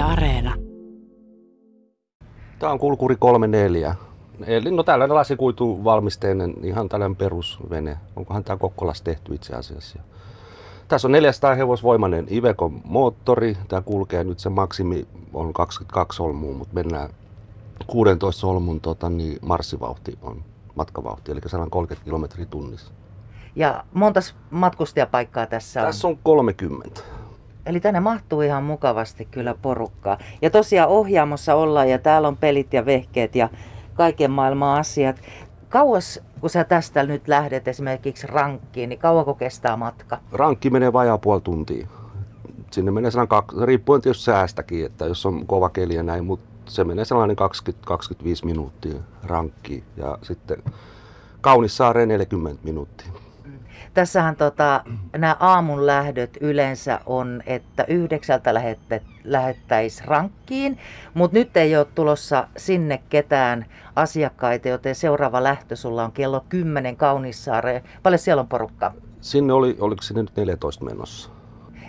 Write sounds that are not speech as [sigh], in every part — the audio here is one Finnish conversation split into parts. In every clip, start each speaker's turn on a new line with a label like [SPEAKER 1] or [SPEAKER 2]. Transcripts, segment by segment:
[SPEAKER 1] Yle Areena.
[SPEAKER 2] Tämä on kulkuri 34. Eli no tällainen lasikuitu valmisteinen, ihan tällainen perusvene. Onkohan tämä Kokkolassa tehty itse asiassa. Tässä on 400 hevosvoimainen Iveco moottori. Tämä kulkee nyt se maksimi on 22 solmua, mutta mennään 16 solmun tota, niin marssivauhti on matkavauhti, eli 130 kilometriä tunnissa.
[SPEAKER 3] Ja montas matkustajapaikkaa tässä on?
[SPEAKER 2] Tässä on 30.
[SPEAKER 3] Eli tänne mahtuu ihan mukavasti kyllä porukkaa. Ja tosiaan ohjaamossa ollaan ja täällä on pelit ja vehkeet ja kaiken maailman asiat. Kauas, kun sä tästä nyt lähdet esimerkiksi rankkiin, niin kauanko kestää matka?
[SPEAKER 2] Rankki menee vajaa puoli tuntia. Sinne menee sellainen kaksi, riippuen tietysti säästäkin, että jos on kova keli ja näin, mutta se menee sellainen 20-25 minuuttia rankki ja sitten Kaunissaareen 40 minuuttia.
[SPEAKER 3] Tässähän tota, nämä aamun lähdöt yleensä on, että yhdeksältä lähette, lähettäisiin rankkiin, mutta nyt ei ole tulossa sinne ketään asiakkaita, joten seuraava lähtö sulla on kello 10 Kaunissaareen. Paljon siellä on porukkaa?
[SPEAKER 2] Sinne oli, oliko sinne nyt 14 menossa?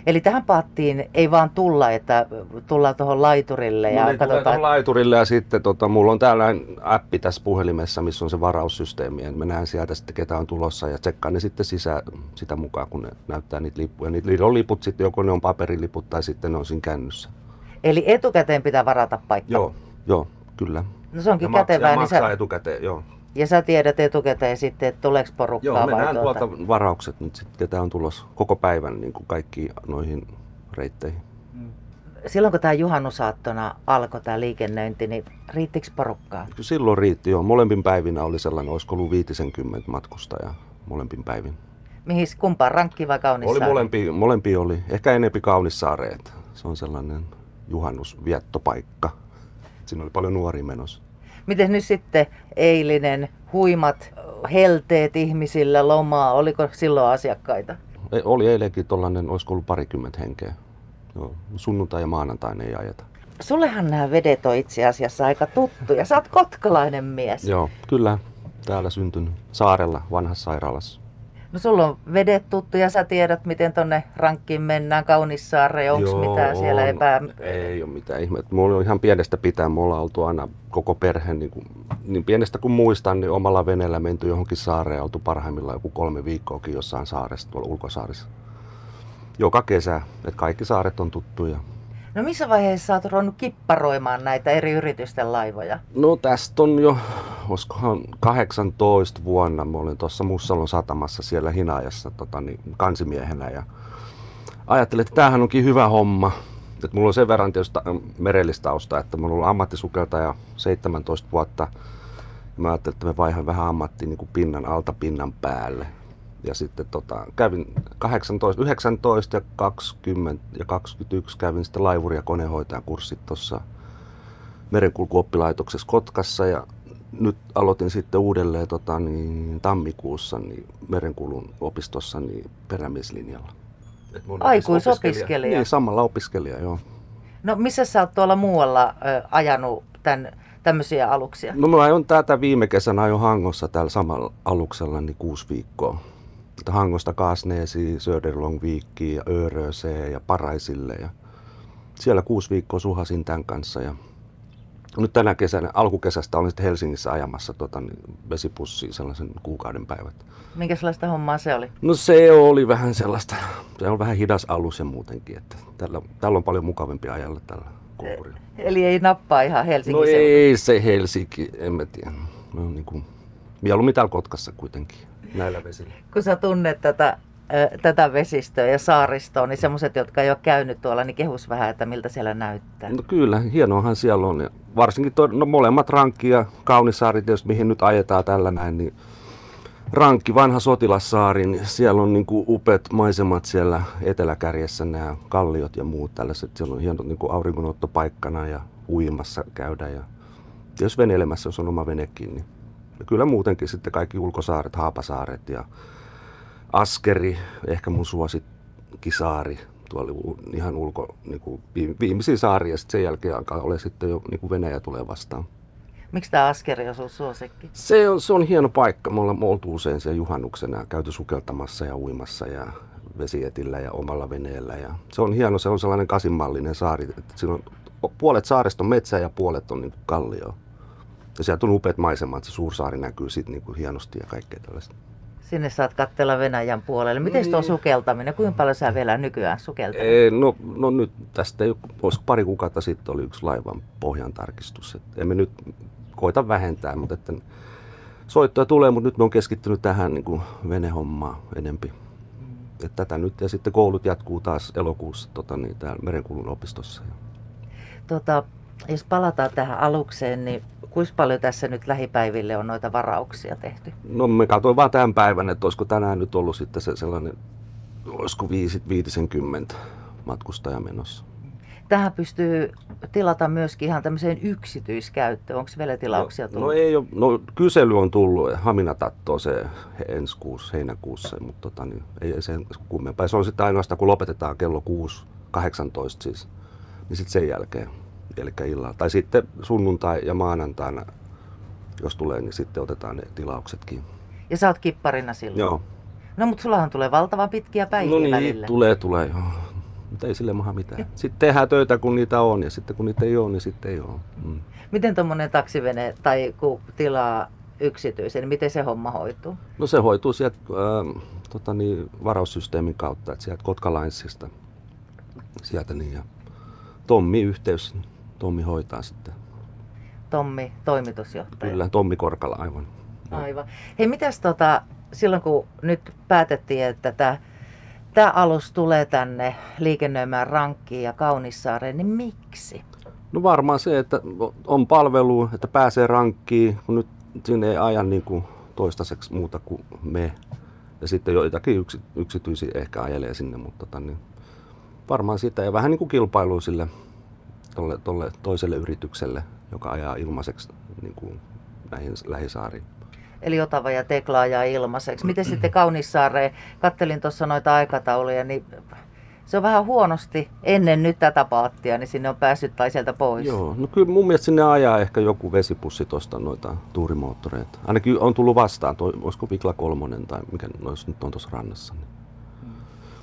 [SPEAKER 3] Eli tähän paattiin ei vaan tulla, että tullaan tuohon laiturille ja
[SPEAKER 2] no, niin,
[SPEAKER 3] katsotaan.
[SPEAKER 2] laiturille ja sitten tota, mulla on tällainen appi tässä puhelimessa, missä on se varaussysteemi. Ja mä näen sieltä sitten ketä on tulossa ja tsekkaan ne sitten sisään sitä mukaan, kun ne näyttää niitä lippuja. Niitä on liput sitten, joko ne on paperiliput tai sitten ne on siinä kännyssä.
[SPEAKER 3] Eli etukäteen pitää varata paikka?
[SPEAKER 2] Joo, joo, kyllä.
[SPEAKER 3] No se onkin
[SPEAKER 2] ja
[SPEAKER 3] kätevää.
[SPEAKER 2] Ja
[SPEAKER 3] niin
[SPEAKER 2] maksaa
[SPEAKER 3] sä...
[SPEAKER 2] etukäteen, joo.
[SPEAKER 3] Ja sä tiedät etukäteen sitten, että tuleeko porukkaa
[SPEAKER 2] Joo, me
[SPEAKER 3] vai
[SPEAKER 2] näen
[SPEAKER 3] tuota...
[SPEAKER 2] tuolta varaukset nyt sitten, ketä on tulossa koko päivän niin kuin kaikki noihin reitteihin.
[SPEAKER 3] Silloin kun tämä juhannusaattona alkoi tämä liikennöinti, niin riittikö porukkaa?
[SPEAKER 2] Kyllä Silloin riitti jo. Molempin päivinä oli sellainen, olisiko ollut 50 matkustajaa molempin päivin.
[SPEAKER 3] Mihin kumpaan, Rankki vai Kaunissaari?
[SPEAKER 2] Oli molempi, molempi oli. Ehkä enempi Kaunissaareet. Se on sellainen juhannusviettopaikka. Siinä oli paljon nuoria menossa.
[SPEAKER 3] Miten nyt sitten eilinen huimat helteet ihmisillä lomaa, oliko silloin asiakkaita?
[SPEAKER 2] Ei, Oli eilenkin tuollainen, olisiko ollut parikymmentä henkeä. Joo, sunnuntai ja maanantai ei ajeta.
[SPEAKER 3] Sullehan nämä vedet on itse asiassa aika tuttuja. Sä oot kotkalainen mies.
[SPEAKER 2] Joo, kyllä. Täällä syntynyt saarella, vanhassa sairaalassa.
[SPEAKER 3] No sulla on vedet tuttuja, sä tiedät miten tonne rankkiin mennään Kaunissaareen, onko mitään siellä epä...
[SPEAKER 2] Ei ole mitään ihmettä. Mulla on ihan pienestä pitää, me ollaan oltu aina koko perhe, niin, kuin, niin pienestä kuin muistan, niin omalla veneellä menty johonkin saareen ja oltu parhaimmillaan joku kolme viikkoakin jossain saaressa, tuolla ulkosaarissa. Joka kesä, että kaikki saaret on tuttuja.
[SPEAKER 3] No missä vaiheessa sä oot ruvennut kipparoimaan näitä eri yritysten laivoja?
[SPEAKER 2] No tästä on jo, olisikohan 18 vuonna, mä olin tuossa Mussalon satamassa siellä Hinaajassa tota, niin, kansimiehenä ja ajattelin, että tämähän onkin hyvä homma. Et mulla on sen verran tietysti merellistausta, että mulla on ollut ammattisukeltaja 17 vuotta. Mä ajattelin, että mä vaihan vähän ammattiin niin kuin pinnan alta pinnan päälle. Ja sitten tota, kävin 18, 19 ja 20 ja 21 kävin sitten laivuri- ja konehoitajan kurssit tuossa merenkulkuoppilaitoksessa Kotkassa ja nyt aloitin sitten uudelleen tota, niin, tammikuussa niin merenkulun opistossa niin perämieslinjalla.
[SPEAKER 3] Aikuisopiskelija.
[SPEAKER 2] Niin, samalla opiskelija, joo.
[SPEAKER 3] No missä sä oot tuolla muualla ö, ajanut tämän, tämmöisiä aluksia?
[SPEAKER 2] No mä ajoin tätä viime kesänä jo Hangossa tällä samalla aluksella niin kuusi viikkoa. Että Hangosta Kaasneesi, Söderlongviikkiin ja Öröseen ja Paraisille. Ja siellä kuusi viikkoa suhasin tämän kanssa. Ja nyt tänä kesänä, alkukesästä olin sitten Helsingissä ajamassa tota, niin vesipussiin sellaisen kuukauden päivät.
[SPEAKER 3] Minkälaista hommaa se oli?
[SPEAKER 2] No se oli vähän sellaista, se on vähän hidas alus ja muutenkin, että tällä, tällä on paljon mukavampi ajalla tällä kulkurilla.
[SPEAKER 3] Eli ei nappaa ihan Helsingin
[SPEAKER 2] No
[SPEAKER 3] seudulla.
[SPEAKER 2] ei se Helsinki, en mä tiedä. No, niin kuin, mieluummin täällä Kotkassa kuitenkin, näillä vesillä.
[SPEAKER 3] Kun sä tunnet tätä, tätä vesistöä ja saaristoa, niin semmoiset, jotka ei ole käynyt tuolla, niin kehus vähän, että miltä siellä näyttää.
[SPEAKER 2] No kyllä, hienoahan siellä on. Ja varsinkin toi, no, molemmat Rankki ja Kaunisaari, tietysti mihin nyt ajetaan tällä näin, niin Rankki, vanha sotilassaari, niin siellä on niin kuin upeat maisemat siellä eteläkärjessä, nämä kalliot ja muut tällaiset. Siellä on hienot niin aurinkonottopaikkana ja uimassa käydä ja jos veneilemässä, jos on oma venekin, niin ja kyllä muutenkin sitten kaikki ulkosaaret, Haapasaaret ja Askeri, ehkä mun suosikkisaari, tuolla ihan ulko, niin kuin viime- viimeisiä saaria, sitten sen jälkeen alkaa olla sitten jo niin kuin Venäjä tulee vastaan.
[SPEAKER 3] Miksi tämä Askeri on sun suosikki?
[SPEAKER 2] Se on, se on hieno paikka. Me ollaan oltu usein siellä juhannuksena ja käyty sukeltamassa ja uimassa ja vesietillä ja omalla veneellä. Ja se on hieno, se on sellainen kasimallinen saari. Että siinä on puolet saaresta on metsää ja puolet on niin kallio. Ja sieltä on upeat maisemat, se Suursaari näkyy sitten niin hienosti ja kaikkea tällaista.
[SPEAKER 3] Sinne saat katsella Venäjän puolelle. Miten tuo
[SPEAKER 2] Niin.
[SPEAKER 3] sukeltaminen? Kuinka paljon sä vielä nykyään sukeltelet?
[SPEAKER 2] Ei, no, no nyt tästä olisiko pari kuukautta sitten oli yksi laivan pohjan tarkistus. Et emme nyt koita vähentää, mutta että soittoja tulee, mutta nyt me on keskittynyt tähän niin kuin venehommaan enempi. Et tätä nyt ja sitten koulut jatkuu taas elokuussa tota, niin, täällä Merenkulun opistossa.
[SPEAKER 3] Tota, jos palataan tähän alukseen, niin kuinka paljon tässä nyt lähipäiville on noita varauksia tehty?
[SPEAKER 2] No me katsoin vaan tämän päivän, että olisiko tänään nyt ollut sitten se sellainen, olisiko viisi, 50 matkustaja menossa.
[SPEAKER 3] Tähän pystyy tilata myöskin ihan tämmöiseen yksityiskäyttöön. Onko vielä tilauksia
[SPEAKER 2] no,
[SPEAKER 3] tullut?
[SPEAKER 2] no ei ole, no kysely on tullut Hamina tattoo se ensi kuussa, heinäkuussa, mutta tota, niin, ei sen kummempaa. Se on sitten ainoastaan, kun lopetetaan kello 6, 18 siis, niin sitten sen jälkeen, eli illalla. Tai sitten sunnuntai ja maanantaina, jos tulee, niin sitten otetaan ne tilauksetkin.
[SPEAKER 3] Ja sä oot kipparina silloin?
[SPEAKER 2] Joo.
[SPEAKER 3] No mutta sullahan tulee valtavan pitkiä päiviä
[SPEAKER 2] No niin,
[SPEAKER 3] välillä.
[SPEAKER 2] tulee, tulee, joo. Mutta ei sille maha mitään. [laughs] Sitten tehdään töitä, kun niitä on, ja sitten kun niitä ei ole, niin sitten ei ole. Mm.
[SPEAKER 3] Miten tuommoinen taksivene tai kun tilaa yksityisen, niin miten se homma hoituu?
[SPEAKER 2] No se hoituu sieltä äh, tota niin, varaussysteemin kautta, että sieltä Kotkalainsista. Sieltä niin, ja Tommi yhteys, Tommi hoitaa sitten.
[SPEAKER 3] Tommi, toimitusjohtaja.
[SPEAKER 2] Kyllä, Tommi Korkala aivan. Joo.
[SPEAKER 3] Aivan. Hei, mitäs tota, silloin kun nyt päätettiin, että tämä tämä alus tulee tänne liikennöimään Rankkiin ja Kaunissaareen, niin miksi?
[SPEAKER 2] No varmaan se, että on palvelu, että pääsee rankkiin, kun nyt sinne ei aja niin kuin toistaiseksi muuta kuin me. Ja sitten joitakin yksi, yksityisiä ehkä ajelee sinne, mutta tota, niin varmaan sitä ja vähän niin kuin kilpailu sille tolle, tolle toiselle yritykselle, joka ajaa ilmaiseksi niin kuin näihin lähisaariin.
[SPEAKER 3] Eli Otava ja Tekla ja ilmaiseksi. Miten sitten Kaunissaareen? Kattelin tuossa noita aikatauluja, niin se on vähän huonosti ennen nyt tätä paattia, niin sinne on päässyt tai sieltä pois.
[SPEAKER 2] Joo, no kyllä mun mielestä sinne ajaa ehkä joku vesipussi tuosta noita tuurimoottoreita. Ainakin on tullut vastaan, toi, olisiko Vikla kolmonen tai mikä noissa nyt on tuossa rannassa. Niin.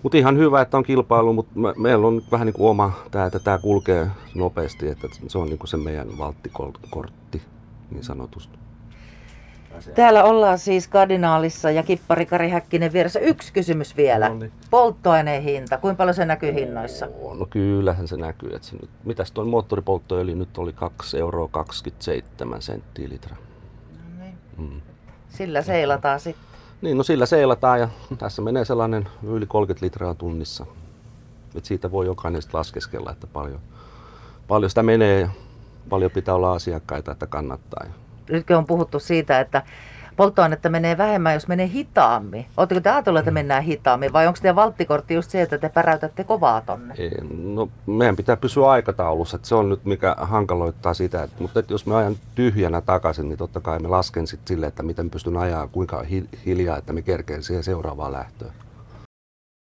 [SPEAKER 2] Mutta ihan hyvä, että on kilpailu, mutta me, meillä on nyt vähän niin kuin oma, tämä, että tämä kulkee nopeasti, että se on niin kuin se meidän valttikortti niin sanotusti.
[SPEAKER 3] Täällä ollaan siis kardinaalissa ja kippari Kari Häkkinen vieressä. Yksi kysymys vielä.
[SPEAKER 2] No niin.
[SPEAKER 3] Polttoaineen hinta, kuinka paljon se näkyy hinnoissa?
[SPEAKER 2] No kyllähän se näkyy. Että se nyt, mitäs tuo moottoripolttoöljy nyt oli 2 euroa 27 senttiä litra. Mm.
[SPEAKER 3] Sillä seilataan sitten.
[SPEAKER 2] Niin, no sillä seilataan ja tässä menee sellainen yli 30 litraa tunnissa. Et siitä voi jokainen laskeskella, että paljon, paljon sitä menee ja paljon pitää olla asiakkaita, että kannattaa.
[SPEAKER 3] Nytkö on puhuttu siitä, että polttoainetta menee vähemmän, jos menee hitaammin. Oletteko te ajatelleet, että mennään hitaammin vai onko teidän valttikortti just se, että te päräytätte kovaa tonne?
[SPEAKER 2] Ei, No, meidän pitää pysyä aikataulussa, että se on nyt mikä hankaloittaa sitä. Että, mutta että jos mä ajan tyhjänä takaisin, niin totta kai me lasken sitten sille, että miten pystyn ajaa, kuinka hi- hiljaa, että me kerkeen siihen seuraavaan lähtöön.